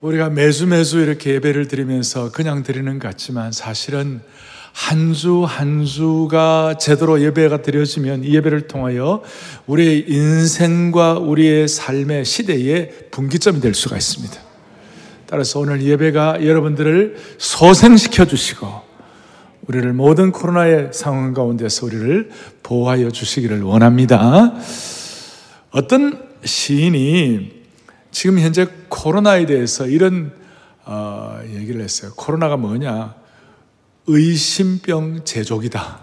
우리가 매주 매주 이렇게 예배를 드리면서 그냥 드리는 것 같지만 사실은 한 주 한 주가 제대로 예배가 드려지면 이 예배를 통하여 우리의 인생과 우리의 삶의 시대의 분기점이 될 수가 있습니다. 따라서 오늘 예배가 여러분들을 소생시켜 주시고 우리를 모든 코로나의 상황 가운데서 우리를 보호하여 주시기를 원합니다. 어떤 시인이 지금 현재 코로나에 대해서 이런 어, 얘기를 했어요. 코로나가 뭐냐? 의심병 제조기다.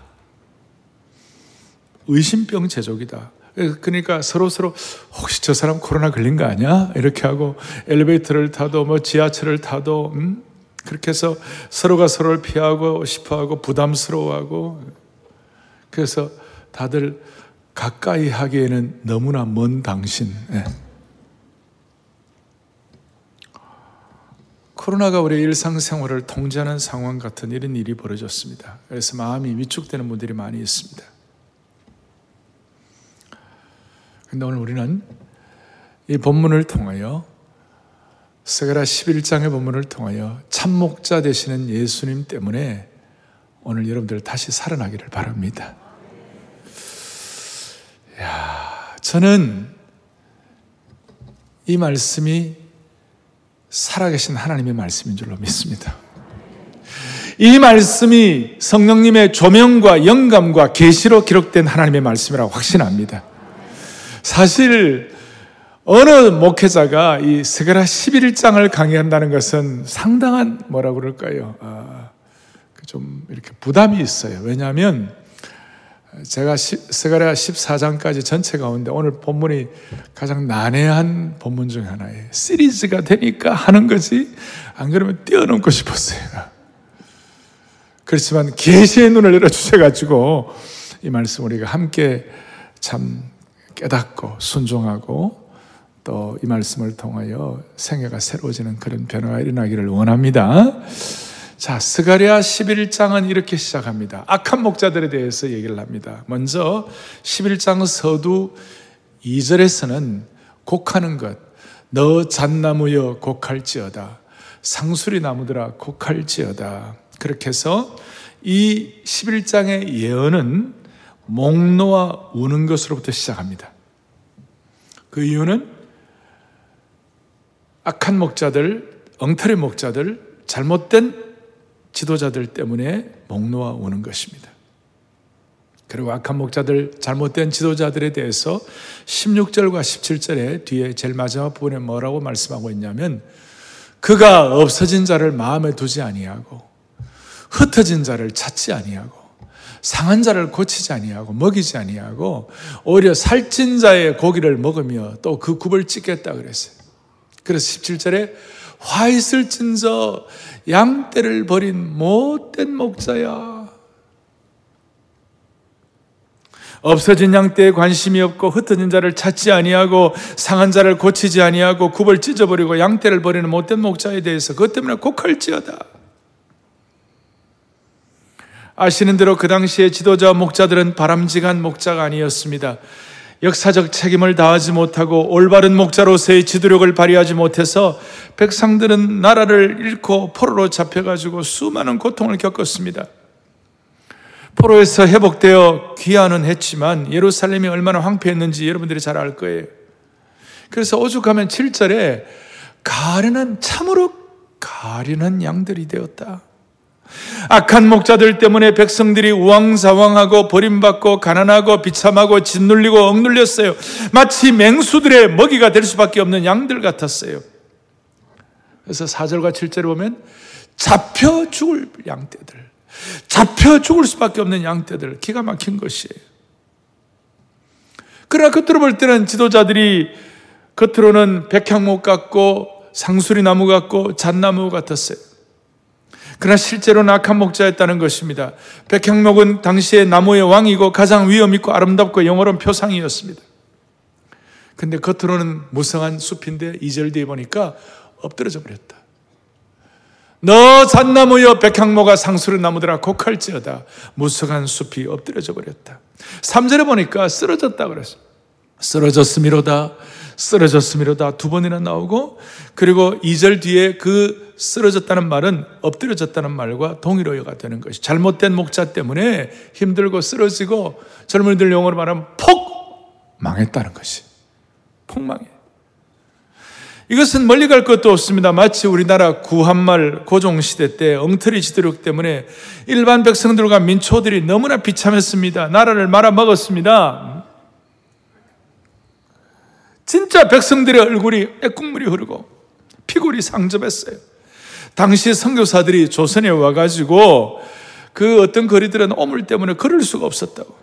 의심병 제조기다. 그러니까 서로 서로 혹시 저 사람 코로나 걸린 거 아니야? 이렇게 하고 엘리베이터를 타도 뭐 지하철을 타도 음? 그렇게 해서 서로가 서로를 피하고 싶어하고 부담스러워하고 그래서 다들 가까이 하기에는 너무나 먼 당신. 네. 코로나가 우리의 일상생활을 통제하는 상황 같은 이런 일이 벌어졌습니다. 그래서 마음이 위축되는 분들이 많이 있습니다. 근데 오늘 우리는 이 본문을 통하여 스가라 11장의 본문을 통하여 참목자 되시는 예수님 때문에 오늘 여러분들 다시 살아나기를 바랍니다. 야, 저는 이 말씀이 살아계신 하나님의 말씀인 줄로 믿습니다. 이 말씀이 성령님의 조명과 영감과 계시로 기록된 하나님의 말씀이라고 확신합니다. 사실 어느 목회자가 이 스가라 11장을 강의한다는 것은 상당한 뭐라 그럴까요? 아, 그좀 이렇게 부담이 있어요. 왜냐하면 제가 스가랴 14장까지 전체 가운데 오늘 본문이 가장 난해한 본문 중 하나예요. 시리즈가 되니까 하는 거지 안 그러면 뛰어넘고 싶었어요. 그렇지만 계시의 눈을 열어 주셔 가지고 이 말씀 우리가 함께 참 깨닫고 순종하고 또 이 말씀을 통하여 생애가 새로워지는 그런 변화가 일어나기를 원합니다. 자, 스가랴 11장은 이렇게 시작합니다. 악한 목자들에 대해서 얘기를 합니다. 먼저 11장 서두 2절에서는 곡하는 것, 너 잣나무여 곡할지어다. 상수리 나무들아 곡할지어다. 그렇게 해서 이 11장의 예언은 목놓아 우는 것으로부터 시작합니다. 그 이유는 악한 목자들, 엉터리 목자들, 잘못된 지도자들 때문에 목 놓아 오는 것입니다. 그리고 악한 목자들, 잘못된 지도자들에 대해서 16절과 17절에 뒤에 제일 마지막 부분에 뭐라고 말씀하고 있냐면 그가 없어진 자를 마음에 두지 아니하고 흩어진 자를 찾지 아니하고 상한 자를 고치지 아니하고 먹이지 아니하고 오히려 살찐 자의 고기를 먹으며 또 그 굽을 찢겠다 그랬어요. 그래서 17절에 화 있을 진저 양떼를 버린 못된 목자야. 없어진 양떼에 관심이 없고 흩어진 자를 찾지 아니하고 상한 자를 고치지 아니하고 굽을 찢어버리고 양떼를 버리는 못된 목자에 대해서 그것 때문에 곡할지어다. 아시는 대로 그 당시에 지도자 목자들은 바람직한 목자가 아니었습니다. 역사적 책임을 다하지 못하고 올바른 목자로서의 지도력을 발휘하지 못해서 백성들은 나라를 잃고 포로로 잡혀가지고 수많은 고통을 겪었습니다. 포로에서 회복되어 귀환은 했지만 예루살렘이 얼마나 황폐했는지 여러분들이 잘 알 거예요. 그래서 오죽하면 7절에 가련한 참으로 가련한 양들이 되었다. 악한 목자들 때문에 백성들이 우왕좌왕하고 버림받고 가난하고 비참하고 짓눌리고 억눌렸어요. 마치 맹수들의 먹이가 될 수밖에 없는 양들 같았어요. 그래서 4절과 7절에 보면 잡혀 죽을 양떼들, 잡혀 죽을 수밖에 없는 양떼들, 기가 막힌 것이에요. 그러나 겉으로 볼 때는 지도자들이 겉으로는 백향목 같고 상수리 나무 같고 잣나무 같았어요. 그러나 실제로는 악한 목자였다는 것입니다. 백향목은 당시의 나무의 왕이고 가장 위험있고 아름답고 영어로운 표상이었습니다. 근데 겉으로는 무성한 숲인데 2절 뒤에 보니까 엎드려져 버렸다. 너 잣나무여 백향모가 상수를 나무들아 곡할지어다. 무성한 숲이 엎드려져 버렸다. 3절에 보니까 쓰러졌다 그랬어. 쓰러졌음이로다. 쓰러졌음이로다 두 번이나 나오고 그리고 2절 뒤에 그 쓰러졌다는 말은 엎드려졌다는 말과 동일어가 되는 것이 잘못된 목자 때문에 힘들고 쓰러지고 젊은이들 용어로 말하면 폭 망했다는 것이 폭망해. 이것은 멀리 갈 것도 없습니다. 마치 우리나라 구한말 고종시대 때 엉터리 지도력 때문에 일반 백성들과 민초들이 너무나 비참했습니다. 나라를 말아먹었습니다. 진짜 백성들의 얼굴이 애국물이 흐르고 피골이 상접했어요. 당시 선교사들이 조선에 와가지고 그 어떤 거리들은 오물 때문에 걸을 수가 없었다고.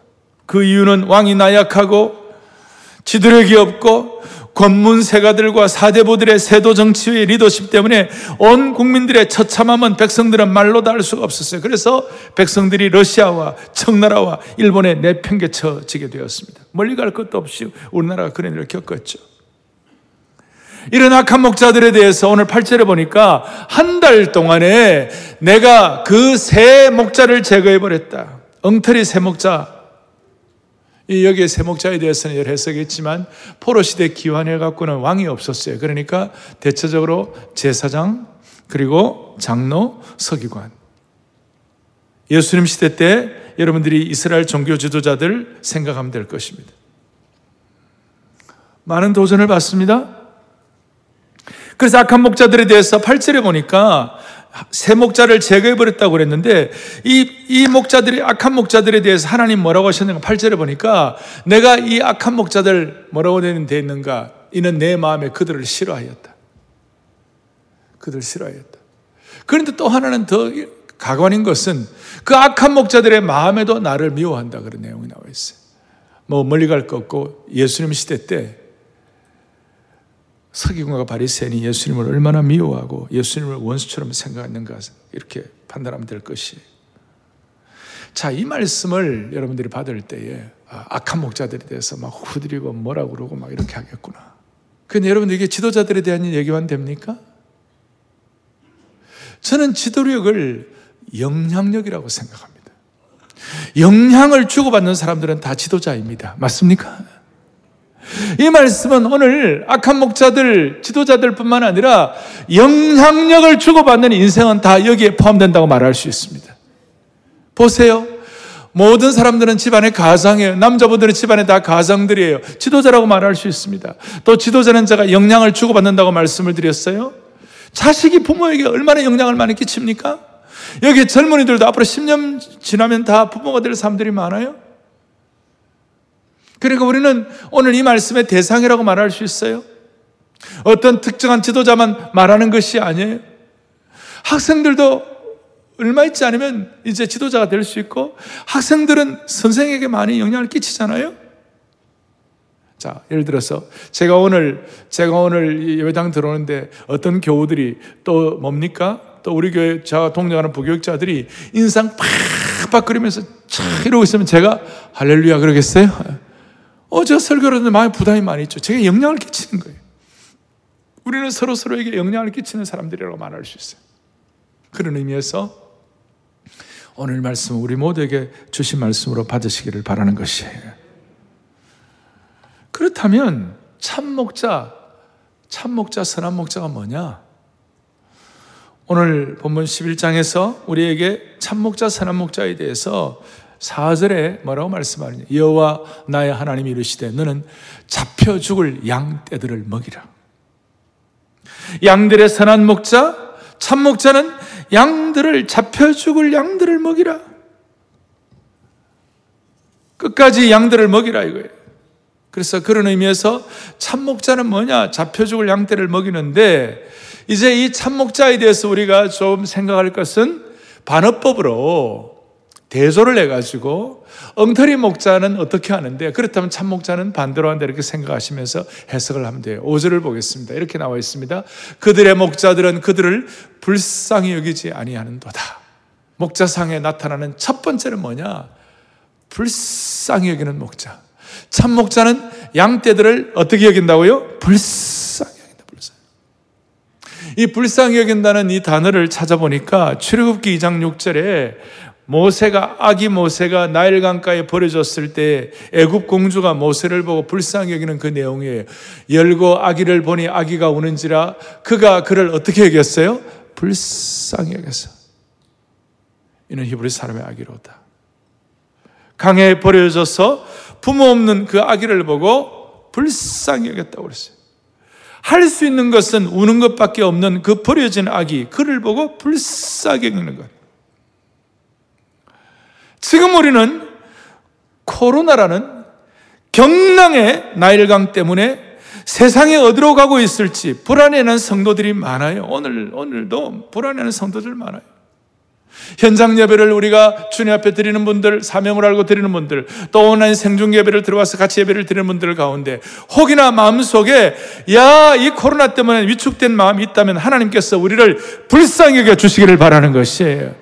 그 이유는 왕이 나약하고 지도력이 없고 권문 세가들과 사대부들의 세도 정치의 리더십 때문에 온 국민들의 처참함은 백성들은 말로 다할 수가 없었어요. 그래서 백성들이 러시아와 청나라와 일본에 내팽개쳐지게 되었습니다. 멀리 갈 것도 없이 우리나라가 그런 일을 겪었죠. 이런 악한 목자들에 대해서 오늘 8절에 보니까 한 달 동안에 내가 그새 목자를 제거해 버렸다. 엉터리 새 목자, 여기에 세목자에 대해서는 여러 해석이 있지만 포로 시대 기환해 갖고는 왕이 없었어요. 그러니까 대체적으로 제사장 그리고 장로, 서기관. 예수님 시대 때 여러분들이 이스라엘 종교 지도자들 생각하면 될 것입니다. 많은 도전을 받습니다. 그래서 악한 목자들에 대해서 8절에 보니까 새 목자를 제거해 버렸다고 그랬는데 이, 이 목자들이 악한 목자들에 대해서 하나님 뭐라고 하셨는가 8절에 보니까 내가 이 악한 목자들 뭐라고 되어 있는가 이는 내 마음에 그들을 싫어하였다. 그들 싫어하였다. 그런데 또 하나는 더 가관인 것은 그 악한 목자들의 마음에도 나를 미워한다 그런 내용이 나와 있어요. 뭐 멀리 갈거 없고 예수님 시대 때 서기관과 바리새인이 예수님을 얼마나 미워하고 예수님을 원수처럼 생각했는가 이렇게 판단하면 될 것이. 자, 이 말씀을 여러분들이 받을 때에 아, 악한 목자들에 대해서 막 후드리고 뭐라 그러고 막 이렇게 하겠구나. 근데 여러분들 이게 지도자들에 대한 얘기만 됩니까? 저는 지도력을 영향력이라고 생각합니다. 영향을 주고받는 사람들은 다 지도자입니다. 맞습니까? 이 말씀은 오늘 악한 목자들, 지도자들 뿐만 아니라 영향력을 주고받는 인생은 다 여기에 포함된다고 말할 수 있습니다. 보세요. 모든 사람들은 집안에 가장이에요. 남자분들은 집안에 다 가장들이에요. 지도자라고 말할 수 있습니다. 또 지도자는 제가 영향을 주고받는다고 말씀을 드렸어요. 자식이 부모에게 얼마나 영향을 많이 끼칩니까? 여기 젊은이들도 앞으로 10년 지나면 다 부모가 될 사람들이 많아요. 그러니까 우리는 오늘 이 말씀의 대상이라고 말할 수 있어요. 어떤 특정한 지도자만 말하는 것이 아니에요. 학생들도 얼마 있지 않으면 이제 지도자가 될 수 있고 학생들은 선생에게 많이 영향을 끼치잖아요. 자, 예를 들어서 제가 오늘 제가 오늘 예배당 들어오는데 어떤 교우들이 또 뭡니까? 또 우리 교회 제가 동료하는 부교육자들이 인상 팍팍 그리면서 촥 이러고 있으면 제가 할렐루야 그러겠어요? 어, 저 설교를 하는데 마음에 부담이 많이 있죠. 제게 영향을 끼치는 거예요. 우리는 서로 서로에게 영향을 끼치는 사람들이라고 말할 수 있어요. 그런 의미에서 오늘 말씀 우리 모두에게 주신 말씀으로 받으시기를 바라는 것이에요. 그렇다면 참 목자, 참 목자, 선한 목자가 뭐냐? 오늘 본문 11장에서 우리에게 참 목자, 선한 목자에 대해서 4절에 뭐라고 말씀하느냐. 여호와 나의 하나님이 이르시되 너는 잡혀 죽을 양떼들을 먹이라. 양들의 선한 목자, 참 목자는 양들을 잡혀 죽을 양들을 먹이라. 끝까지 양들을 먹이라 이거예요. 그래서 그런 의미에서 참목자는 뭐냐? 잡혀 죽을 양떼를 먹이는데 이제 이 참목자에 대해서 우리가 좀 생각할 것은 반어법으로 대조를 해가지고 엉터리 목자는 어떻게 하는데 그렇다면 참 목자는 반대로 한다 이렇게 생각하시면서 해석을 하면 돼요. 5절을 보겠습니다. 이렇게 나와 있습니다. 그들의 목자들은 그들을 불쌍히 여기지 아니하는도다. 목자상에 나타나는 첫 번째는 뭐냐? 불쌍히 여기는 목자. 참 목자는 양떼들을 어떻게 여긴다고요? 불쌍히 여긴다. 불쌍히. 이 불쌍히 여긴다는 이 단어를 찾아보니까 출애굽기 2장 6절에 모세가 아기 모세가 나일 강가에 버려졌을 때 애굽 공주가 모세를 보고 불쌍히 여기는 그 내용이에요. 열고 아기를 보니 아기가 우는지라 그가 그를 어떻게 여겼어요? 불쌍히 여겼어. 이는 히브리 사람의 아기로다. 강에 버려져서 부모 없는 그 아기를 보고 불쌍히 여겼다고 그랬어요. 할 수 있는 것은 우는 것밖에 없는 그 버려진 아기, 그를 보고 불쌍히 여기는 것. 지금 우리는 코로나라는 경랑의 나일강 때문에 세상에 어디로 가고 있을지 불안해하는 성도들이 많아요. 오늘, 오늘도 불안해하는 성도들 많아요. 현장 예배를 우리가 주님 앞에 드리는 분들, 사명을 알고 드리는 분들, 또 온라인 생중 예배를 들어와서 같이 예배를 드리는 분들 가운데 혹이나 마음속에 야, 이 코로나 때문에 위축된 마음이 있다면 하나님께서 우리를 불쌍히 여겨 주시기를 바라는 것이에요.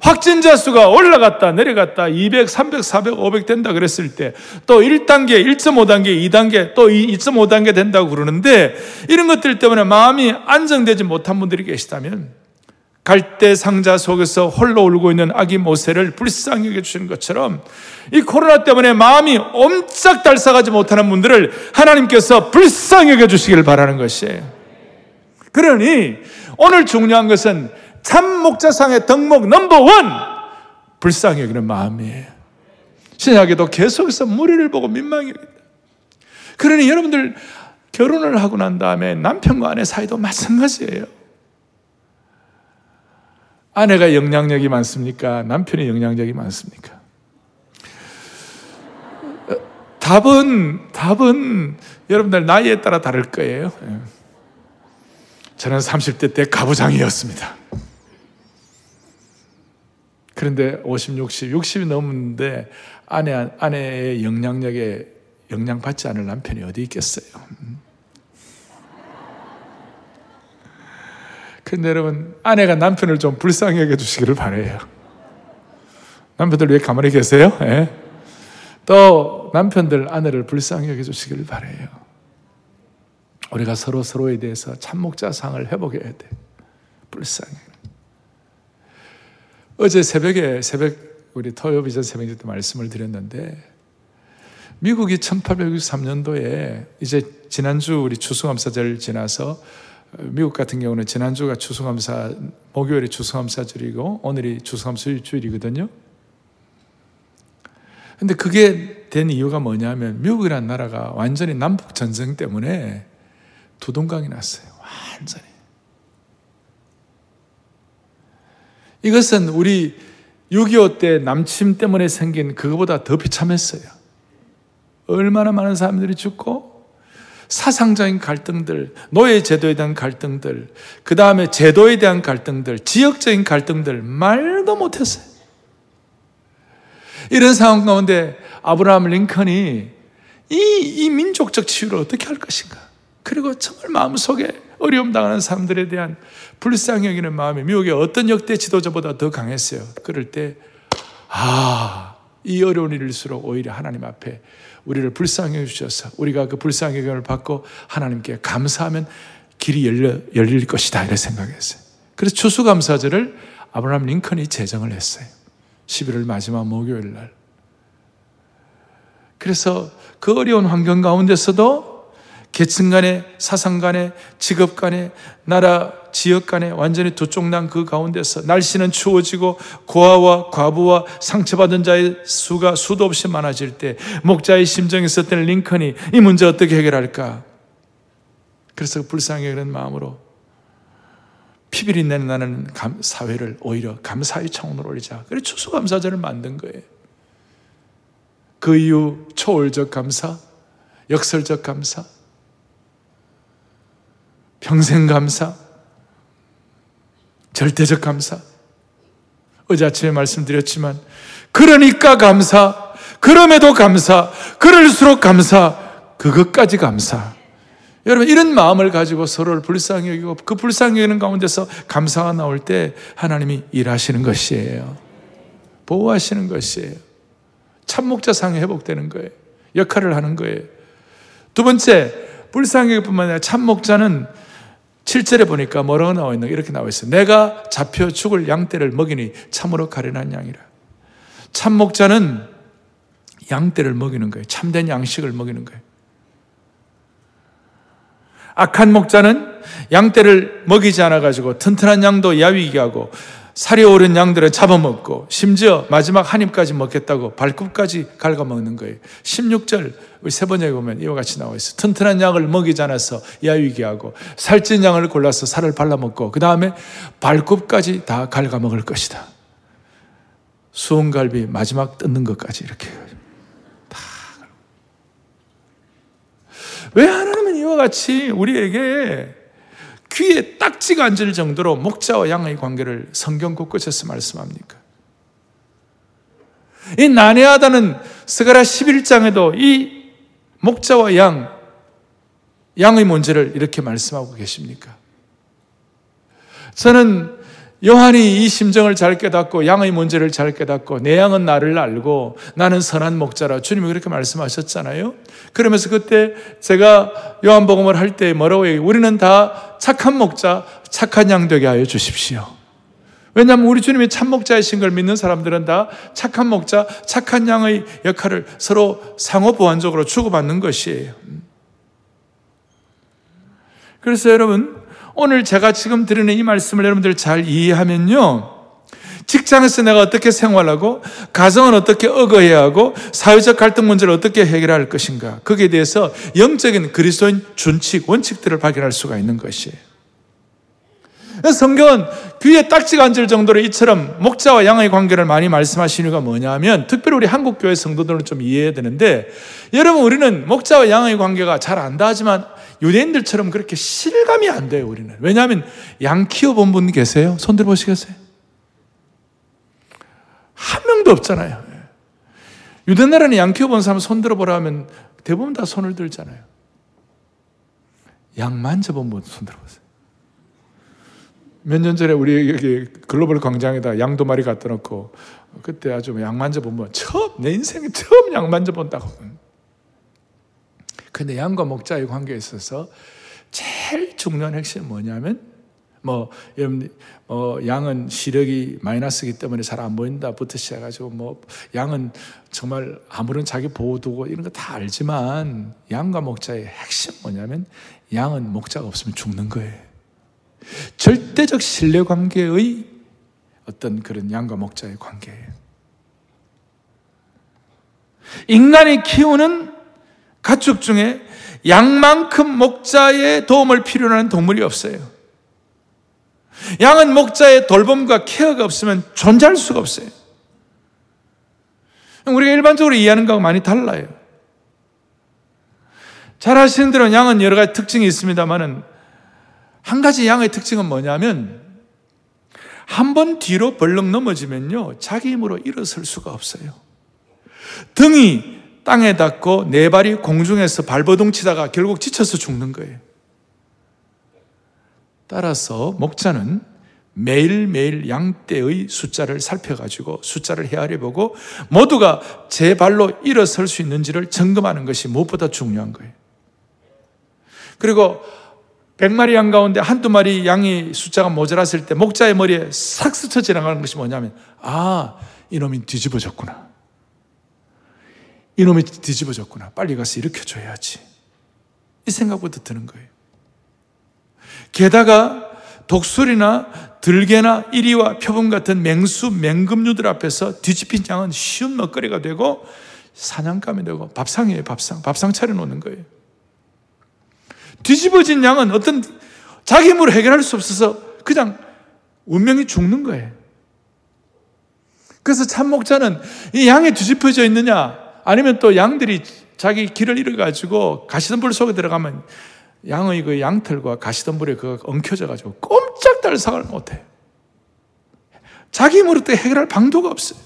확진자 수가 올라갔다 내려갔다 200, 300, 400, 500 된다 그랬을 때 또 1단계, 1.5단계, 2단계 또 2.5단계 된다고 그러는데 이런 것들 때문에 마음이 안정되지 못한 분들이 계시다면 갈대 상자 속에서 홀로 울고 있는 아기 모세를 불쌍히 여겨주시는 것처럼 이 코로나 때문에 마음이 옴짝 달싹하지 못하는 분들을 하나님께서 불쌍히 여겨주시기를 바라는 것이에요. 그러니 오늘 중요한 것은 참 목자상의 덕목 넘버원 불쌍히 여기는 마음이에요. 신약에도 계속해서 무리를 보고 민망히 여긴다. 그러니 여러분들 결혼을 하고 난 다음에 남편과 아내 사이도 마찬가지예요. 아내가 영향력이 많습니까? 남편이 영향력이 많습니까? 답은, 답은 여러분들 나이에 따라 다를 거예요. 예. 저는 30대 때 가부장이었습니다. 그런데 50, 60, 60이 넘었는데 아내, 아내의 영향력에 영향받지 않을 남편이 어디 있겠어요? 근데 여러분, 아내가 남편을 좀 불쌍히 여겨 주시기를 바래요. 남편들 왜 가만히 계세요? 예? 또 남편들 아내를 불쌍히 여겨 주시기를 바래요. 우리가 서로 서로에 대해서 참목자상을 회복해야 돼. 불쌍히. 어제 새벽에 새벽 우리 토요 비전 새벽 때 말씀을 드렸는데 미국이 1863년도에 이제 지난주 우리 추수감사절 지나서 미국 같은 경우는 지난주가 추수감사, 목요일이 추수감사절이고 오늘이 추수감사 일주일이거든요. 근데 그게 된 이유가 뭐냐면 미국이라는 나라가 완전히 남북 전쟁 때문에 두동강이 났어요. 완전히. 이것은 우리 6.25 때 남침 때문에 생긴 그거보다 더 비참했어요. 얼마나 많은 사람들이 죽고 사상적인 갈등들, 노예 제도에 대한 갈등들, 그 다음에 제도에 대한 갈등들, 지역적인 갈등들, 말도 못했어요. 이런 상황 가운데 아브라함 링컨이 이, 이 민족적 치유를 어떻게 할 것인가? 그리고 정말 마음속에 어려움 당하는 사람들에 대한 불쌍히 여기는 마음이 미국의 어떤 역대 지도자보다 더 강했어요. 그럴 때, 아, 이 어려운 일일수록 오히려 하나님 앞에 우리를 불쌍히 주셔서 우리가 그 불쌍의 경을 받고 하나님께 감사하면 길이 열려, 열릴 것이다. 이런 생각했어요. 그래서 추수감사절을 아브라함 링컨이 제정을 했어요. 11월 마지막 목요일 날. 그래서 그 어려운 환경 가운데서도 계층 간에, 사상 간에, 직업 간에, 나라, 지역 간에 완전히 두 쪽 난 그 가운데서 날씨는 추워지고 고아와 과부와 상처받은 자의 수가 수도 없이 많아질 때 목자의 심정에 있었던 링컨이 이 문제 어떻게 해결할까? 그래서 불쌍히 그런 마음으로 피비린내 나는 사회를 오히려 감사의 차원으로 올리자. 그래서 추수감사절을 만든 거예요. 그 이후 초월적 감사, 역설적 감사, 평생 감사, 절대적 감사. 어제 아침에 말씀드렸지만, 그러니까 감사, 그럼에도 감사, 그럴수록 감사, 그것까지 감사. 여러분, 이런 마음을 가지고 서로를 불쌍히 여기고 그 불쌍히 여기는 가운데서 감사가 나올 때 하나님이 일하시는 것이에요. 보호하시는 것이에요. 참목자상이 회복되는 거예요. 역할을 하는 거예요. 두 번째, 불쌍히 여기 뿐만 아니라 참목자는 7절에 보니까 뭐라고 나와 있는 이렇게 나와 있어요. 내가 잡혀 죽을 양떼를 먹이니 참으로 가련한 양이라. 참 목자는 양떼를 먹이는 거예요. 참된 양식을 먹이는 거예요. 악한 목자는 양떼를 먹이지 않아가지고 튼튼한 양도 야위게 하고 살이 오른 양들을 잡아먹고 심지어 마지막 한 입까지 먹겠다고 발굽까지 갉아먹는 거예요. 16절 세 번째 보면 이와 같이 나와 있어요. 튼튼한 양을 먹이지 않아서 야위게 하고 살찐 양을 골라서 살을 발라먹고 그 다음에 발굽까지 다 갉아먹을 것이다. 수원갈비 마지막 뜯는 것까지 이렇게 다. 왜 하나님은 이와 같이 우리에게 귀에 딱지가 앉을 정도로 목자와 양의 관계를 성경 곳곳에서 말씀합니까? 이 난해하다는 스가라 11장에도 이 목자와 양, 양의 문제를 이렇게 말씀하고 계십니까? 저는 요한이 이 심정을 잘 깨닫고 양의 문제를 잘 깨닫고 내 양은 나를 알고 나는 선한 목자라 주님이 그렇게 말씀하셨잖아요. 그러면서 그때 제가 요한복음을 할 때 뭐라고 얘기해요? 우리는 다 착한 목자, 착한 양 되게 하여 주십시오. 왜냐하면 우리 주님이 참 목자이신 걸 믿는 사람들은 다 착한 목자, 착한 양의 역할을 서로 상호 보완적으로 주고받는 것이에요. 그래서 여러분 오늘 제가 지금 드리는 이 말씀을 여러분들 잘 이해하면요. 직장에서 내가 어떻게 생활하고, 가정은 어떻게 억어해야 하고, 사회적 갈등 문제를 어떻게 해결할 것인가. 거기에 대해서 영적인 그리스도인 준칙, 원칙들을 발견할 수가 있는 것이에요. 성경은 귀에 딱지가 앉을 정도로 이처럼 목자와 양의 관계를 많이 말씀하시는 이유가 뭐냐면, 특별히 우리 한국교회 성도들은 좀 이해해야 되는데, 여러분, 우리는 목자와 양의 관계가 잘 안다 하지만, 유대인들처럼 그렇게 실감이 안 돼요, 우리는. 왜냐하면 양 키워본 분 계세요? 손 들어보시겠어요? 한 명도 없잖아요. 유대 나라는 양 키워본 사람 손 들어보라 하면 대부분 다 손을 들잖아요. 양 만져본 분 손 들어보세요. 몇 년 전에 우리 여기 글로벌 광장에다 양도 마리 갖다 놓고 그때 아주 양 만져본 분 처음 내 인생에 처음 양 만져본다고 근데 양과 목자의 관계에 있어서 제일 중요한 핵심은 뭐냐면 뭐, 여러분, 어, 양은 시력이 마이너스이기 때문에 잘 안 보인다부터 시작해가지고 뭐, 양은 정말 아무런 자기 보호도구 이런 거 다 알지만 양과 목자의 핵심 뭐냐면 양은 목자가 없으면 죽는 거예요. 절대적 신뢰 관계의 어떤 그런 양과 목자의 관계예요. 인간이 키우는 가축 중에 양만큼 목자의 도움을 필요로 하는 동물이 없어요. 양은 목자의 돌봄과 케어가 없으면 존재할 수가 없어요. 우리가 일반적으로 이해하는 거하고 많이 달라요. 잘 아시는 대로 양은 여러 가지 특징이 있습니다만은 한 가지 양의 특징은 뭐냐면 한 번 뒤로 벌렁 넘어지면요 자기 힘으로 일어설 수가 없어요. 등이 땅에 닿고 네 발이 공중에서 발버둥 치다가 결국 지쳐서 죽는 거예요. 따라서 목자는 매일매일 양떼의 숫자를 살펴가지고 숫자를 헤아려 보고 모두가 제 발로 일어설 수 있는지를 점검하는 것이 무엇보다 중요한 거예요. 그리고 100마리 양 가운데 한두 마리 양이 숫자가 모자랐을 때 목자의 머리에 싹 스쳐 지나가는 것이 뭐냐면 아, 이놈이 뒤집어졌구나. 이놈이 뒤집어졌구나. 빨리 가서 일으켜줘야지. 이 생각부터 드는 거예요. 게다가 독수리나 들개나 이리와 표범 같은 맹수, 맹금류들 앞에서 뒤집힌 양은 쉬운 먹거리가 되고 사냥감이 되고 밥상이에요, 밥상. 밥상 차려놓는 거예요. 뒤집어진 양은 어떤 자기 힘으로 해결할 수 없어서 그냥 운명이 죽는 거예요. 그래서 참목자는 이 양이 뒤집어져 있느냐, 아니면 또 양들이 자기 길을 잃어가지고 가시덤불 속에 들어가면 양의 그 양털과 가시덤불에 그 엉켜져가지고 꼼짝달 생각을 못해. 자기 또 해결할 방도가 없어요.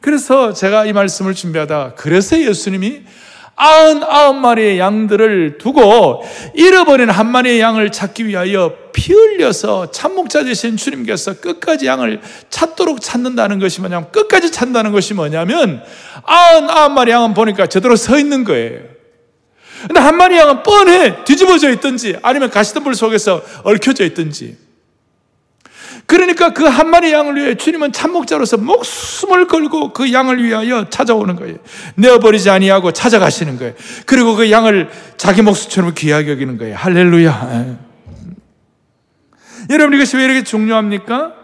그래서 제가 이 말씀을 준비하다 그래서 예수님이 아흔아홉 마리의 양들을 두고 잃어버린 한 마리의 양을 찾기 위하여 피 흘려서 참목자 되신 주님께서 끝까지 양을 찾도록 찾는다는 것이 뭐냐면 끝까지 찾는다는 것이 뭐냐면 아흔아홉 마리 양은 보니까 제대로 서 있는 거예요. 근데 한 마리 양은 뻔해 뒤집어져 있든지 아니면 가시덤불 속에서 얽혀져 있든지 그러니까 그 한 마리 양을 위해 주님은 참목자로서 목숨을 걸고 그 양을 위하여 찾아오는 거예요. 내어버리지 아니하고 찾아가시는 거예요. 그리고 그 양을 자기 목숨처럼 귀하게 여기는 거예요. 할렐루야. 여러분 이것이 왜 이렇게 중요합니까?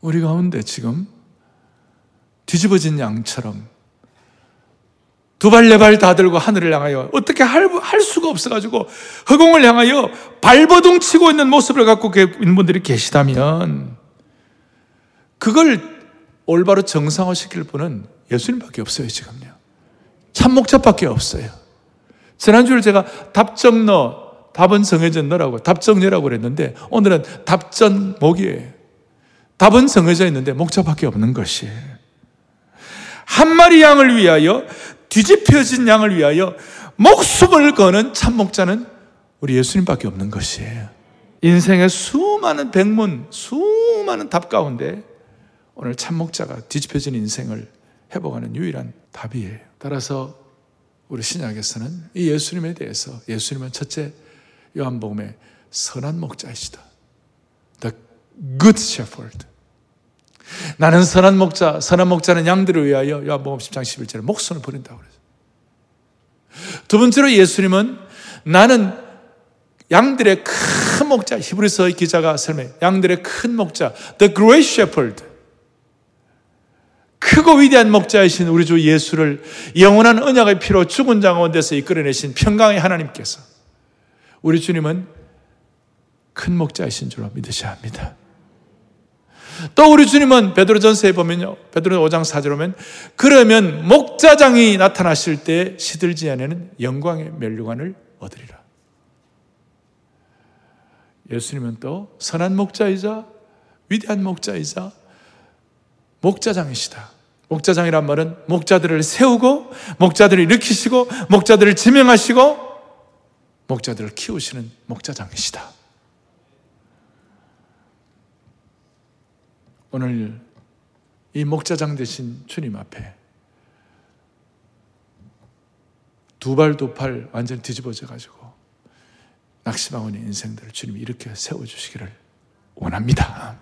우리 가운데 지금 뒤집어진 양처럼 두 발, 네 발 다 들고 하늘을 향하여 어떻게 할, 할 수가 없어가지고 허공을 향하여 발버둥 치고 있는 모습을 갖고 있는 분들이 계시다면 그걸 올바로 정상화 시킬 분은 예수님밖에 없어요, 지금요. 참목자밖에 없어요. 지난주에 제가 답정너, 답은 정해진 너라고, 답정녀라고 그랬는데 오늘은 답전목이에요. 답은 정해져 있는데 목자밖에 없는 것이에요. 한 마리 양을 위하여 뒤집혀진 양을 위하여 목숨을 거는 참목자는 우리 예수님밖에 없는 것이에요. 인생의 수많은 백문, 수많은 답 가운데 오늘 참목자가 뒤집혀진 인생을 회복하는 유일한 답이에요. 따라서 우리 신약에서는 이 예수님에 대해서 예수님은 첫째 요한복음의 선한 목자이시다. The good shepherd. 나는 선한 목자, 선한 목자는 양들을 위하여 요한복음 10장 11절에 목숨을 버린다고 그랬어요. 두 번째로 예수님은 나는 양들의 큰 목자, 히브리서 기자가 설명해. 양들의 큰 목자, the great shepherd. 크고 위대한 목자이신 우리 주 예수를 영원한 언약의 피로 죽은 자 가운데서 이끌어내신 평강의 하나님께서 우리 주님은 큰 목자이신 줄로 믿으셔야 합니다. 또 우리 주님은 베드로전서에 보면요. 베드로 5장 4절 보면 그러면 목자장이 나타나실 때 시들지 않는 영광의 멸류관을 얻으리라. 예수님은 또 선한 목자이자 위대한 목자이자 목자장이시다. 목자장이란 말은 목자들을 세우고 목자들을 일으키시고 목자들을 지명하시고 목자들을 키우시는 목자장이시다. 오늘 이 목자장 되신 주님 앞에 두 발 두 팔 완전 뒤집어져 가지고 낙심하고 있는 인생들을 주님이 이렇게 세워주시기를 원합니다.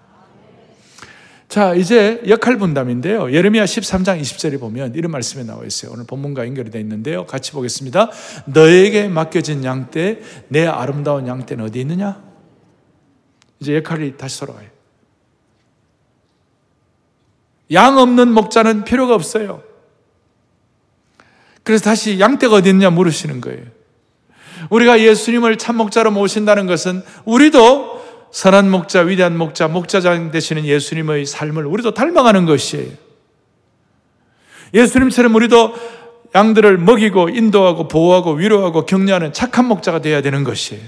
자, 이제 역할 분담인데요. 예레미야 13장 20절에 보면 이런 말씀이 나와 있어요. 오늘 본문과 연결이 되어 있는데요. 같이 보겠습니다. 너에게 맡겨진 양떼, 내 아름다운 양떼는 어디 있느냐? 이제 역할이 다시 돌아가요. 양 없는 목자는 필요가 없어요. 그래서 다시 양떼가 어디 있냐 물으시는 거예요. 우리가 예수님을 참 목자로 모신다는 것은 우리도 선한 목자, 위대한 목자, 목자장 되시는 예수님의 삶을 우리도 닮아가는 것이에요. 예수님처럼 우리도 양들을 먹이고 인도하고 보호하고 위로하고 격려하는 착한 목자가 되어야 되는 것이에요.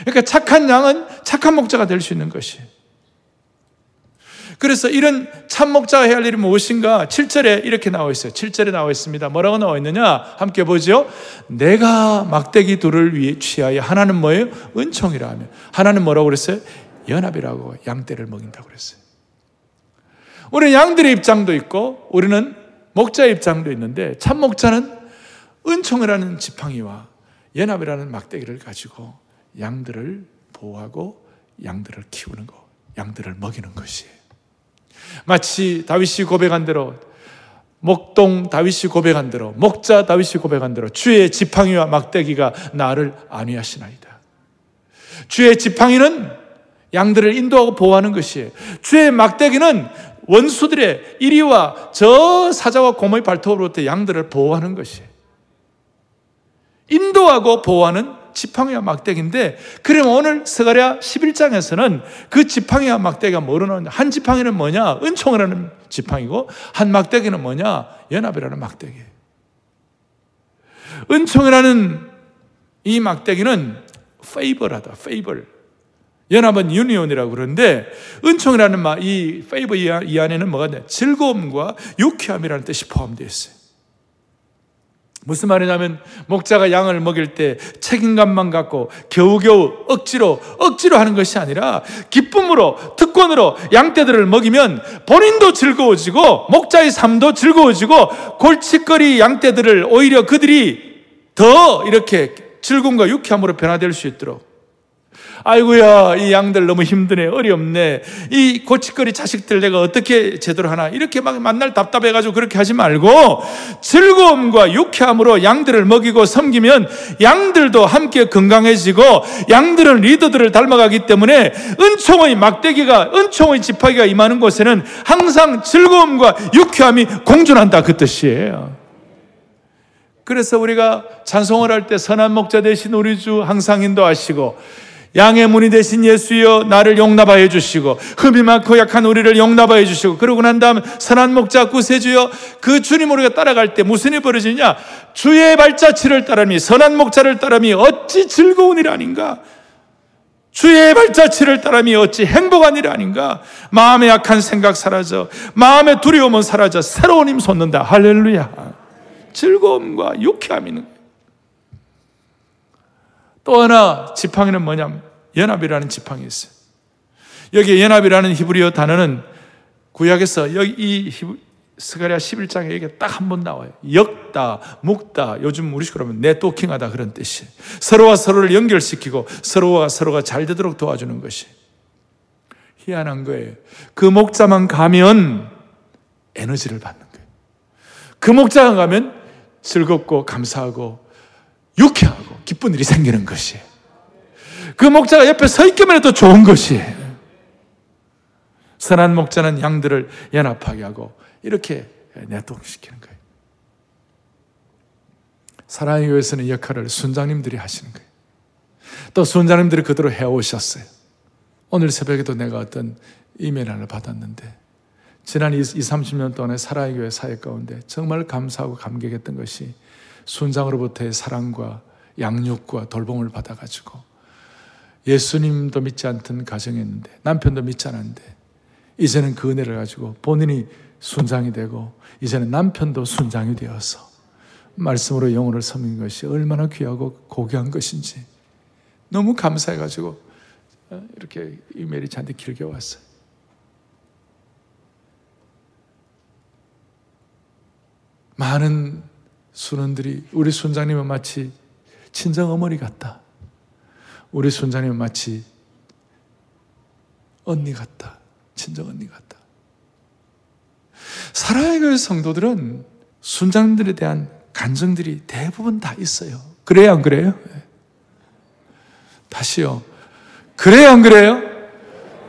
그러니까 착한 양은 착한 목자가 될 수 있는 것이에요. 그래서 이런 참목자가 해야 할 일이 무엇인가? 7절에 이렇게 나와 있어요. 7절에 나와 있습니다. 뭐라고 나와 있느냐? 함께 보죠. 내가 막대기 둘을 위해 취하여 하나는 뭐예요? 은총이라 하며 하나는 뭐라고 그랬어요? 연합이라고 양떼를 먹인다고 그랬어요. 우리는 양들의 입장도 있고 우리는 목자의 입장도 있는데 참목자는 은총이라는 지팡이와 연합이라는 막대기를 가지고 양들을 보호하고 양들을 키우는 거, 양들을 먹이는 것이에요. 마치 다윗이 고백한 대로 목동 다윗이 고백한 대로 목자 다윗이 고백한 대로 주의 지팡이와 막대기가 나를 안위하시나이다. 주의 지팡이는 양들을 인도하고 보호하는 것이에요. 주의 막대기는 원수들의 이리와 저 사자와 곰의 발톱으로부터 양들을 보호하는 것이에요. 인도하고 보호하는 지팡이와 막대기인데 그럼 오늘 스가랴 11장에서는 그 지팡이와 막대기가 뭐로 나오냐? 한 지팡이는 뭐냐? 은총이라는 지팡이고 한 막대기는 뭐냐? 연합이라는 막대기. 은총이라는 이 막대기는 favor라다. favor. 연합은 union이라고 그러는데 은총이라는 말, 이 favor 이 안에는 뭐가 있냐? 즐거움과 유쾌함이라는 뜻이 포함되어 있어요. 무슨 말이냐면 목자가 양을 먹일 때 책임감만 갖고 겨우겨우 억지로 억지로 하는 것이 아니라 기쁨으로 특권으로 양떼들을 먹이면 본인도 즐거워지고 목자의 삶도 즐거워지고 골칫거리 양떼들을 오히려 그들이 더 이렇게 즐거움과 유쾌함으로 변화될 수 있도록 아이고야, 이 양들 너무 힘드네, 어렵네. 이 고치거리 자식들 내가 어떻게 제대로 하나. 이렇게 막 만날 답답해가지고 그렇게 하지 말고 즐거움과 유쾌함으로 양들을 먹이고 섬기면 양들도 함께 건강해지고 양들은 리더들을 닮아가기 때문에 은총의 막대기가, 은총의 지파기가 임하는 곳에는 항상 즐거움과 유쾌함이 공존한다. 그 뜻이에요. 그래서 우리가 찬송을 할 때 선한 목자 되신 우리 주 항상 인도하시고 양의 문이 되신 예수여 나를 용납하여 주시고 흠이 많고 약한 우리를 용납하여 주시고 그러고 난 다음 선한 목자 구세주여 그 주님 우리가 따라갈 때 무슨 일이 벌어지냐? 주의 발자취를 따르미 선한 목자를 따르미 어찌 즐거운 일 아닌가? 주의 발자취를 따르미 어찌 행복한 일 아닌가? 마음의 약한 생각 사라져 마음의 두려움은 사라져 새로운 힘 솟는다. 할렐루야. 즐거움과 유쾌함이 있는. 또 하나 지팡이는 뭐냐면 연합이라는 지팡이 있어요. 여기 연합이라는 히브리어 단어는 구약에서 여기 이 스가랴 11장에 이게 딱 한 번 나와요. 역다, 묵다, 요즘 우리식으로 하면 네트워킹하다 그런 뜻이에요. 서로와 서로를 연결시키고 서로와 서로가 잘 되도록 도와주는 것이. 희한한 거예요. 그 목자만 가면 에너지를 받는 거예요. 그 목자가 가면 즐겁고 감사하고 유쾌하고 기쁜 일이 생기는 것이에요. 그 목자가 옆에 서 있기만 해도 좋은 것이에요. 선한 목자는 양들을 연합하게 하고 이렇게 내통시키는 거예요. 사랑의 교회에서는 역할을 순장님들이 하시는 거예요. 또 순장님들이 그대로 해오셨어요. 오늘 새벽에도 내가 어떤 이메일 하나 받았는데 지난 20, 30년 동안의 사랑의 교회 사역 가운데 정말 감사하고 감격했던 것이 순장으로부터의 사랑과 양육과 돌봄을 받아가지고 예수님도 믿지 않던 가정이었는데 남편도 믿지 않았는데 이제는 그 은혜를 가지고 본인이 순장이 되고 이제는 남편도 순장이 되어서 말씀으로 영혼을 섬긴 것이 얼마나 귀하고 고귀한 것인지 너무 감사해가지고 이렇게 이메일이 저한테 길게 왔어요. 많은 순원들이 우리 순장님은 마치 친정 어머니 같다. 우리 순장님은 마치 언니 같다. 친정 언니 같다. 사랑의 교회 성도들은 순장들에 대한 감정들이 대부분 다 있어요. 그래요, 안 그래요? 네. 다시요. 그래요, 안 그래요?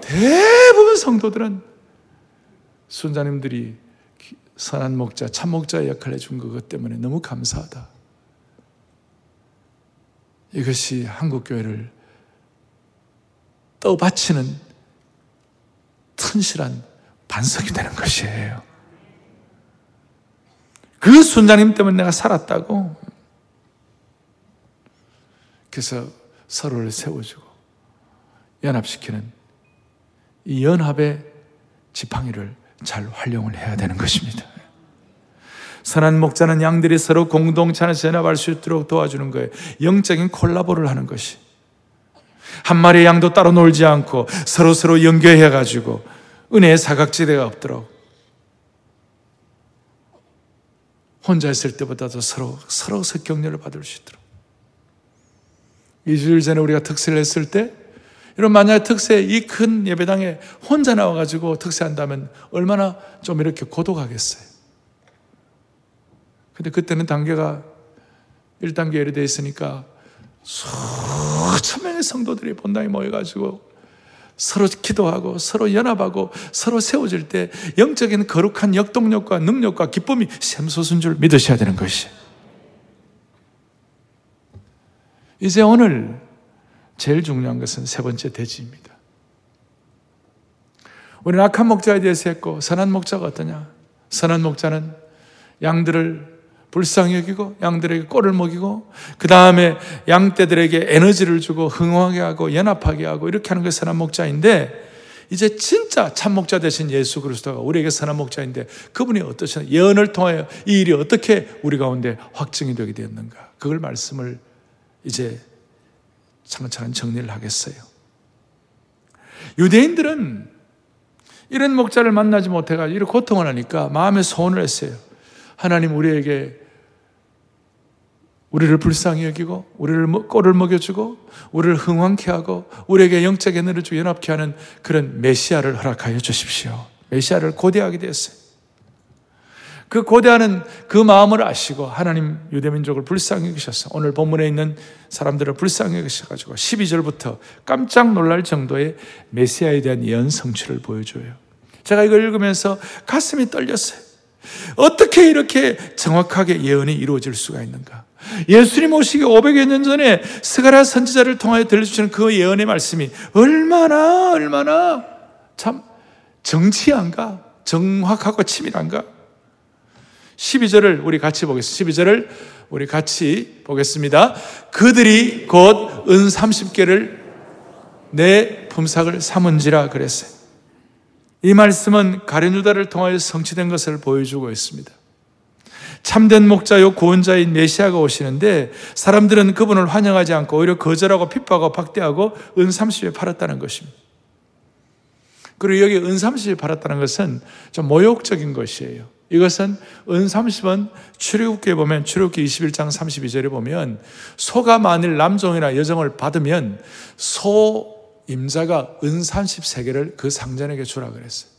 대부분 성도들은 순장님들이 선한 목자, 참 목자의 역할을 해준 것 때문에 너무 감사하다. 이것이 한국 교회를 떠받치는 튼실한 반석이 되는 것이에요. 그 순장님 때문에 내가 살았다고. 그래서 서로를 세워주고 연합시키는 이 연합의 지팡이를 잘 활용을 해야 되는 것입니다. 선한 목자는 양들이 서로 공동체 안에서 연합할 수 있도록 도와주는 거예요. 영적인 콜라보를 하는 것이. 한 마리의 양도 따로 놀지 않고 서로 서로 연결해 가지고 은혜의 사각지대가 없도록 혼자 있을 때보다도 서로 서로 서 격려를 받을 수 있도록. 이주일 전에 우리가 특세를 했을 때 이런 만약에 특세 이 큰 예배당에 혼자 나와가지고 특세한다면 얼마나 좀 이렇게 고독하겠어요. 근데 그때는 단계가 1단계 예로 되어 있으니까 수천 명의 성도들이 본당에 모여가지고 서로 기도하고 서로 연합하고 서로 세워질 때 영적인 거룩한 역동력과 능력과 기쁨이 샘솟은 줄 믿으셔야 되는 것이. 이제 오늘 제일 중요한 것은 세 번째 대지입니다. 우리는 악한 목자에 대해서 했고 선한 목자가 어떠냐? 선한 목자는 양들을 불쌍히 여기고 양들에게 꼴을 먹이고 그 다음에 양떼들에게 에너지를 주고 흥하게 하고 연합하게 하고 이렇게 하는 게 선한 목자인데 이제 진짜 참 목자 되신 예수 그리스도가 우리에게 선한 목자인데 그분이 어떠셨나 예언을 통하여 이 일이 어떻게 우리 가운데 확증이 되게 되었는가 그걸 말씀을 이제 차근차근 정리를 하겠어요. 유대인들은 이런 목자를 만나지 못해가지고 이런 고통을 하니까 마음에 소원을 했어요. 하나님 우리에게 우리를 불쌍히 여기고 우리를 꼴을 먹여주고 우리를 흥왕케 하고 우리에게 영적 에너지를 주고 연합케 하는 그런 메시아를 허락하여 주십시오. 메시아를 고대하게 되었어요. 그 고대하는 그 마음을 아시고 하나님 유대민족을 불쌍히 여기셔서 오늘 본문에 있는 사람들을 불쌍히 여기셔가지고 12절부터 깜짝 놀랄 정도의 메시아에 대한 예언 성취를 보여줘요. 제가 이걸 읽으면서 가슴이 떨렸어요. 어떻게 이렇게 정확하게 예언이 이루어질 수가 있는가? 예수님 오시기 500여 년 전에 스가랴 선지자를 통하여 들려주시는 그 예언의 말씀이 얼마나 얼마나 참 정치한가? 정확하고 치밀한가? 12절을 우리 같이 보겠습니다. 12절을 우리 같이 보겠습니다. 그들이 곧 은 30개를 내 품삯을 삼은지라 그랬어요. 이 말씀은 가룟유다를 통하여 성취된 것을 보여주고 있습니다. 참된 목자요 구원자인 메시아가 오시는데 사람들은 그분을 환영하지 않고 오히려 거절하고 핍박하고 박대하고 은 30에 팔았다는 것입니다. 그리고 여기 은 30에 팔았다는 것은 좀 모욕적인 것이에요. 이것은 은 30은 출애굽기에 보면 출애굽기 21장 32절에 보면 소가 만일 남종이나 여종을 받으면 소 임자가 은 33개를 그 상전에게 주라 그랬어요.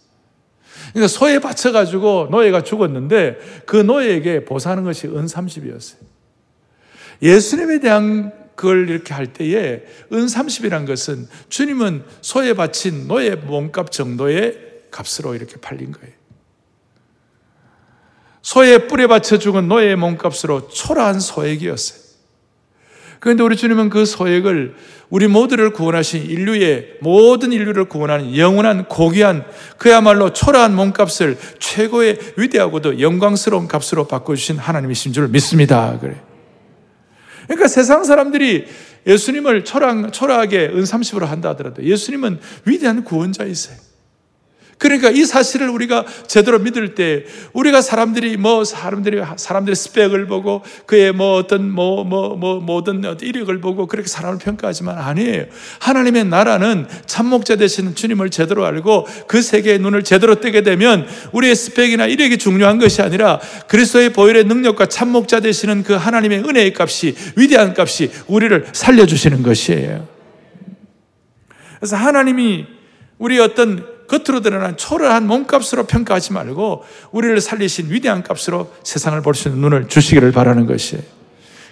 그러니까 소에 바쳐 가지고 노예가 죽었는데 그 노예에게 보사하는 것이 은 30이었어요. 예수님에 대한 그걸 이렇게 할 때에 은 30이란 것은 주님은 소에 바친 노예 몸값 정도의 값으로 이렇게 팔린 거예요. 소의 뿔에 받쳐 죽은 노예의 몸값으로 초라한 소액이었어요. 그런데 우리 주님은 그 소액을 우리 모두를 구원하신 인류의 모든 인류를 구원하는 영원한 고귀한 그야말로 초라한 몸값을 최고의 위대하고도 영광스러운 값으로 바꿔주신 하나님이신 줄 믿습니다. 그래. 그러니까 세상 사람들이 예수님을 초라, 초라하게 은삼십으로 한다 하더라도 예수님은 위대한 구원자이세요. 그러니까 이 사실을 우리가 제대로 믿을 때 우리가 사람들이 뭐 사람들이 사람들의 스펙을 보고 그의 뭐 어떤 뭐 뭐 뭐 모든 이력을 보고 그렇게 사람을 평가하지만 아니에요. 하나님의 나라는 참목자 되시는 주님을 제대로 알고 그 세계의 눈을 제대로 뜨게 되면 우리의 스펙이나 이력이 중요한 것이 아니라 그리스도의 보혈의 능력과 참목자 되시는 그 하나님의 은혜의 값이 위대한 값이 우리를 살려 주시는 것이에요. 그래서 하나님이 우리 어떤 겉으로 드러난 초라한 몸값으로 평가하지 말고 우리를 살리신 위대한 값으로 세상을 볼 수 있는 눈을 주시기를 바라는 것이에요.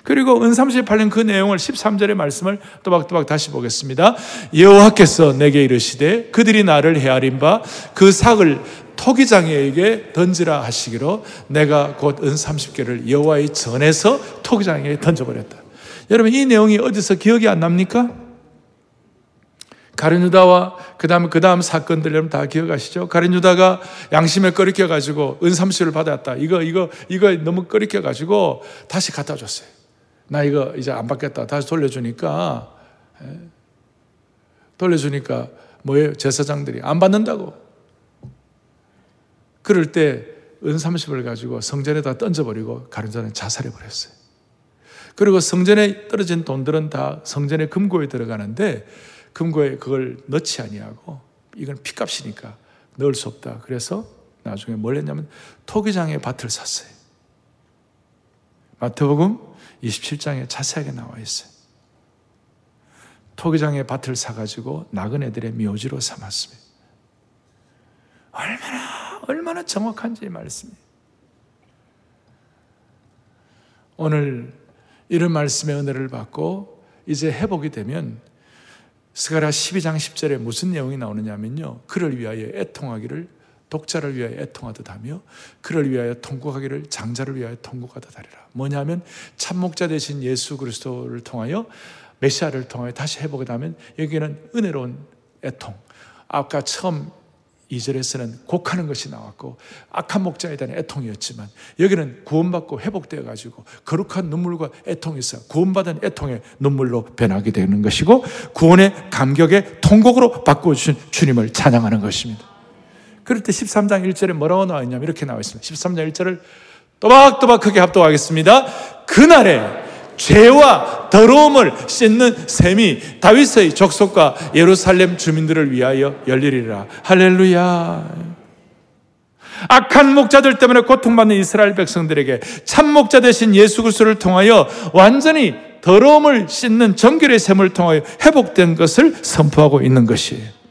그리고 은삼시에 팔린 그 내용을 13절의 말씀을 또박또박 다시 보겠습니다. 여호와께서 내게 이르시되 그들이 나를 헤아린 바 그 삭을 토기장에게 던지라 하시기로 내가 곧 은 30개를 여호와의 전에서 토기장에 던져버렸다. 여러분 이 내용이 어디서 기억이 안 납니까? 가룟 유다와 그다음 그다음 사건들 여러분 다 기억하시죠? 가룟 유다가 양심에 꺼리켜 가지고 은삼수를 받았다. 이거 이거 이거 너무 꺼리켜 가지고 다시 갖다 줬어요. 나 이거 이제 안 받겠다. 다시 돌려주니까 예. 돌려주니까 뭐예요? 제사장들이 안 받는다고. 그럴 때 은삼십을 가지고 성전에다 던져버리고 가룟유다는 자살해 버렸어요. 그리고 성전에 떨어진 돈들은 다 성전의 금고에 들어가는데 금고에 그걸 넣지 아니하고 이건 피값이니까 넣을 수 없다. 그래서 나중에 뭘 했냐면 토기장의 밭을 샀어요. 마태복음 27장에 자세하게 나와 있어요. 토기장의 밭을 사가지고 나그네들의 묘지로 삼았습니다. 얼마나 얼마나 정확한지 말씀이. 오늘 이런 말씀의 은혜를 받고 이제 회복이 되면 스가랴 12장 10절에 무슨 내용이 나오느냐면요. 그를 위하여 애통하기를 독자를 위하여 애통하듯 하며 그를 위하여 통곡하기를 장자를 위하여 통곡하듯 하리라. 뭐냐면 참목자 되신 예수 그리스도를 통하여 메시아를 통하여 다시 회복이 되면 여기는 은혜로운 애통. 아까 처음 2절에서는 곡하는 것이 나왔고 악한 목자에 대한 애통이었지만 여기는 구원받고 회복되어 가지고 거룩한 눈물과 애통이 있어 구원받은 애통의 눈물로 변하게 되는 것이고 구원의 감격의 통곡으로 바꿔 주신 주님을 찬양하는 것입니다. 그럴 때 13장 1절에 뭐라고 나와 있냐면 이렇게 나와 있습니다. 13장 1절을 또박또박 크게 합독하겠습니다. 그날에 죄와 더러움을 씻는 셈이 다윗의 족속과 예루살렘 주민들을 위하여 열리리라. 할렐루야. 악한 목자들 때문에 고통받는 이스라엘 백성들에게 참 목자 되신 예수 그리스도를 통하여 완전히 더러움을 씻는 정결의 샘을 통하여 회복된 것을 선포하고 있는 것이에요.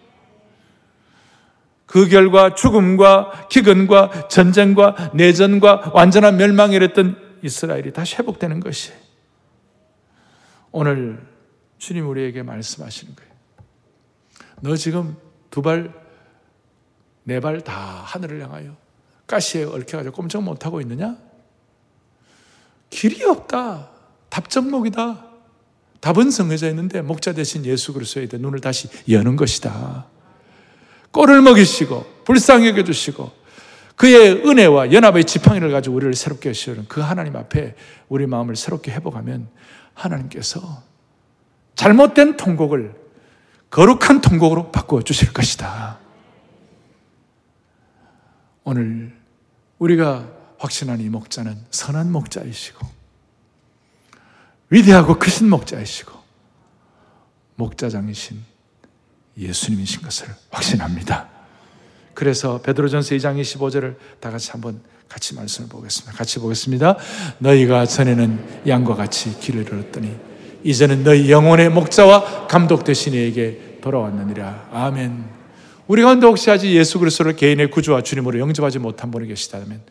그 결과 죽음과 기근과 전쟁과 내전과 완전한 멸망이 이랬던 이스라엘이 다시 회복되는 것이에요. 오늘 주님 우리에게 말씀하시는 거예요. 너 지금 두 발, 네 발 다 하늘을 향하여 가시에 얽혀가지고 꼼짝 못하고 있느냐? 길이 없다. 답정목이다. 답은 정해져 있는데 목자 대신 예수 그리스도에 대해 눈을 다시 여는 것이다. 꼴을 먹이시고 불쌍히 여겨주시고 그의 은혜와 연합의 지팡이를 가지고 우리를 새롭게 하시는 그 하나님 앞에 우리 마음을 새롭게 회복하면 하나님께서 잘못된 통곡을 거룩한 통곡으로 바꾸어 주실 것이다. 오늘 우리가 확신한 이 목자는 선한 목자이시고 위대하고 크신 목자이시고 목자장이신 예수님이신 것을 확신합니다. 그래서 베드로전서 2장 25절을 다 같이 한번 같이 말씀을 보겠습니다. 같이 보겠습니다. 너희가 전에는 양과 같이 길을 잃었더니 이제는 너희 영혼의 목자와 감독 되신 이에게 돌아왔느니라. 아멘. 우리 가운데 혹시 아직 예수 그리스도를 개인의 구주와 주님으로 영접하지 못한 분이 계시다면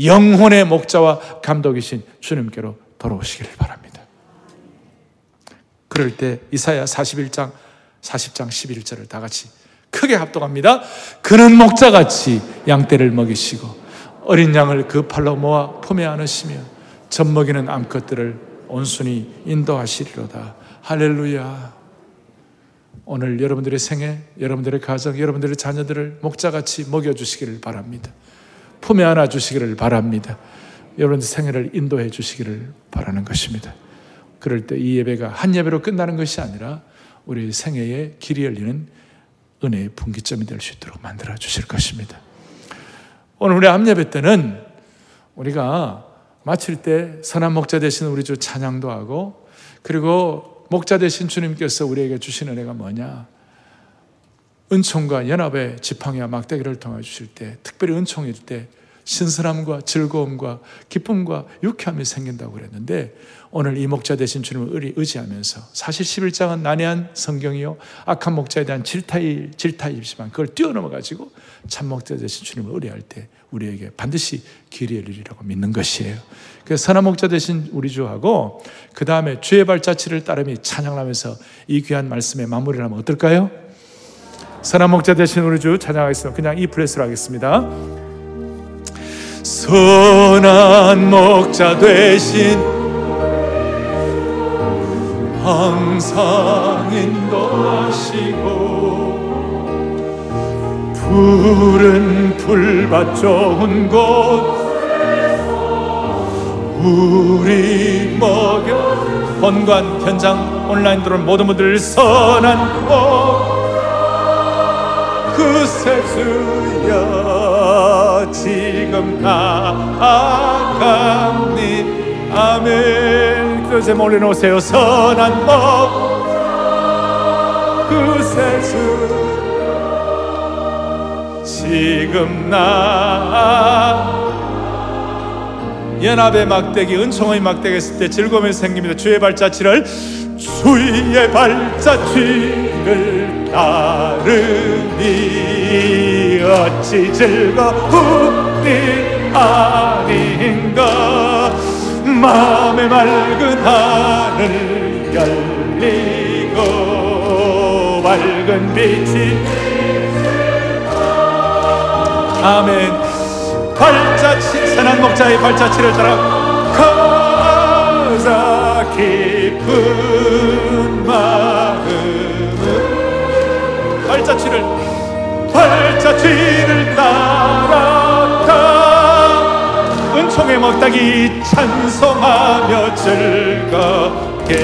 영혼의 목자와 감독이신 주님께로 돌아오시기를 바랍니다. 그럴 때 이사야 41장 40장 11절을 다 같이 크게 합동합니다. 그는 목자같이 양떼를 먹이시고 어린 양을 그 팔로 모아 품에 안으시며 젖먹이는 암컷들을 온순히 인도하시리로다. 할렐루야. 오늘 여러분들의 생애, 여러분들의 가정, 여러분들의 자녀들을 목자같이 먹여주시기를 바랍니다. 품에 안아주시기를 바랍니다. 여러분들 생애를 인도해 주시기를 바라는 것입니다. 그럴 때 이 예배가 한 예배로 끝나는 것이 아니라 우리 생애에 길이 열리는 은혜의 분기점이 될 수 있도록 만들어 주실 것입니다. 오늘 우리 암예배 때는 우리가 마칠 때 선한 목자 되신 우리 주 찬양도 하고 그리고 목자 되신 주님께서 우리에게 주신 은혜가 뭐냐? 은총과 연합의 지팡이와 막대기를 통해 주실 때 특별히 은총일 때 신선함과 즐거움과 기쁨과 유쾌함이 생긴다고 그랬는데 오늘 이 목자 되신 주님을 의지하면서 사실 11장은 난해한 성경이요 악한 목자에 대한 질타이, 질타이지만 그걸 뛰어넘어 가지고 참 목자 되신 주님을 의뢰할 때 우리에게 반드시 길이 열리리라고 믿는 것이에요. 그래서 선한 목자 되신 우리 주하고 그 다음에 주의 발자취를 따르며 찬양하면서 이 귀한 말씀에 마무리를 하면 어떨까요? 선한 목자 되신 우리 주 찬양하겠습니다. 그냥 이 플레스로 하겠습니다. 선한 목자 되신 항상 인도하시고 푸른 풀밭 좋은 곳 우리 먹여 본관 현장 온라인 들어온 모든 분들 선한 복그 세수여 지금 나 아멘 그릇에 몰려놓으세요. 선한 법그 세수 지금 나. 연합의 막대기 은총의 막대기 했을 때 즐거움이 생깁니다. 주의 발자취를 주의 발자취를 따르니 어찌 즐거움이 아닌가 마음의 맑은 하늘 열리고 밝은 빛이 아멘. 발자취 선한 목자의 발자취를 따라 가자 깊은 마음은 발자취를 발자취를 따라가 은총의 먹다기 찬송하며 즐겁게.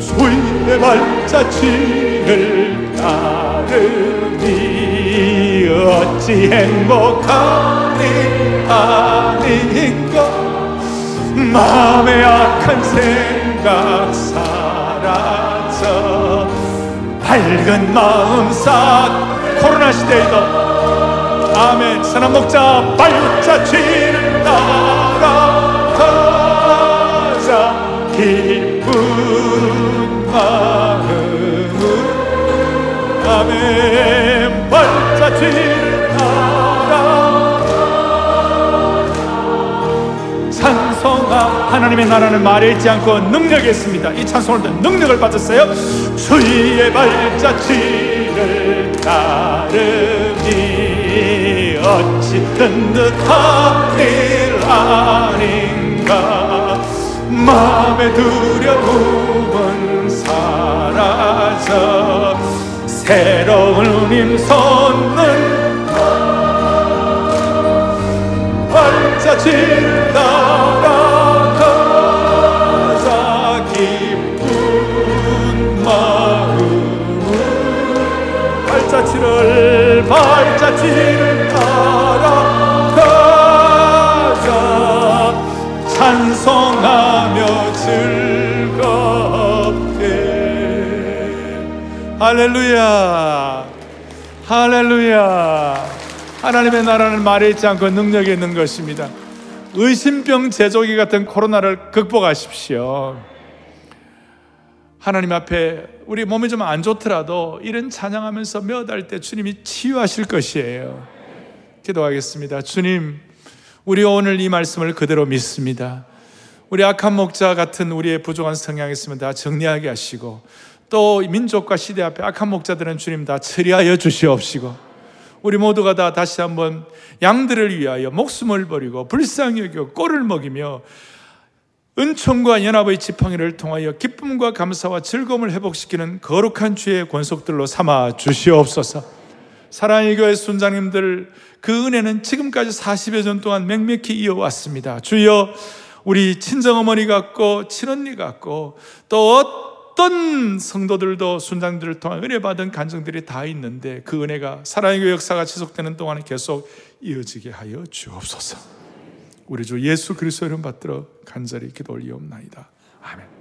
주인의 발자취를 따르니 어찌 행복하니 아닌가 마음의 악한 생각 사라져. 밝은 마음 싹 코로나 시대에도 아멘. 선한 목자 발자취를 따라가자 기쁜 마음으로 아멘. 발자취를 따라 찬송하 하나님의 나라는 말에 있지 않고 능력이 있습니다. 이 찬송을 듣는 능력을 받았어요. 주의 발자취를 따르 니 어찌 든듯한 일 아닌가? 마음의 두려움은 사라져. 새로운 따라가자. 기쁜 마음으로 발자취를 발자취를 할렐루야. 할렐루야. 하나님의 나라는 말에 있지 않고 능력이 있는 것입니다. 의심병 제조기 같은 코로나를 극복하십시오. 하나님 앞에 우리 몸이 좀 안 좋더라도 이런 찬양하면서 몇 달 때 주님이 치유하실 것이에요. 기도하겠습니다. 주님 우리 오늘 이 말씀을 그대로 믿습니다. 우리 악한 목자 같은 우리의 부족한 성향이 있으면 다 정리하게 하시고 또 민족과 시대 앞에 악한 목자들은 주님 다 처리하여 주시옵시고 우리 모두가 다 다시 한번 양들을 위하여 목숨을 버리고 불쌍히 여겨 꼴을 먹이며 은총과 연합의 지팡이를 통하여 기쁨과 감사와 즐거움을 회복시키는 거룩한 주의 권속들로 삼아 주시옵소서. 사랑의 교회 순장님들 그 은혜는 지금까지 40여 년 동안 맹맥히 이어왔습니다. 주여 우리 친정어머니 같고 친언니 같고 또 어떤 성도들도 순장들을 통한 은혜 받은 간증들이 다 있는데 그 은혜가 사랑의 역사가 지속되는 동안 계속 이어지게 하여 주옵소서. 우리 주 예수 그리스도 이름 받들어 간절히 기도 올리옵나이다. 아멘.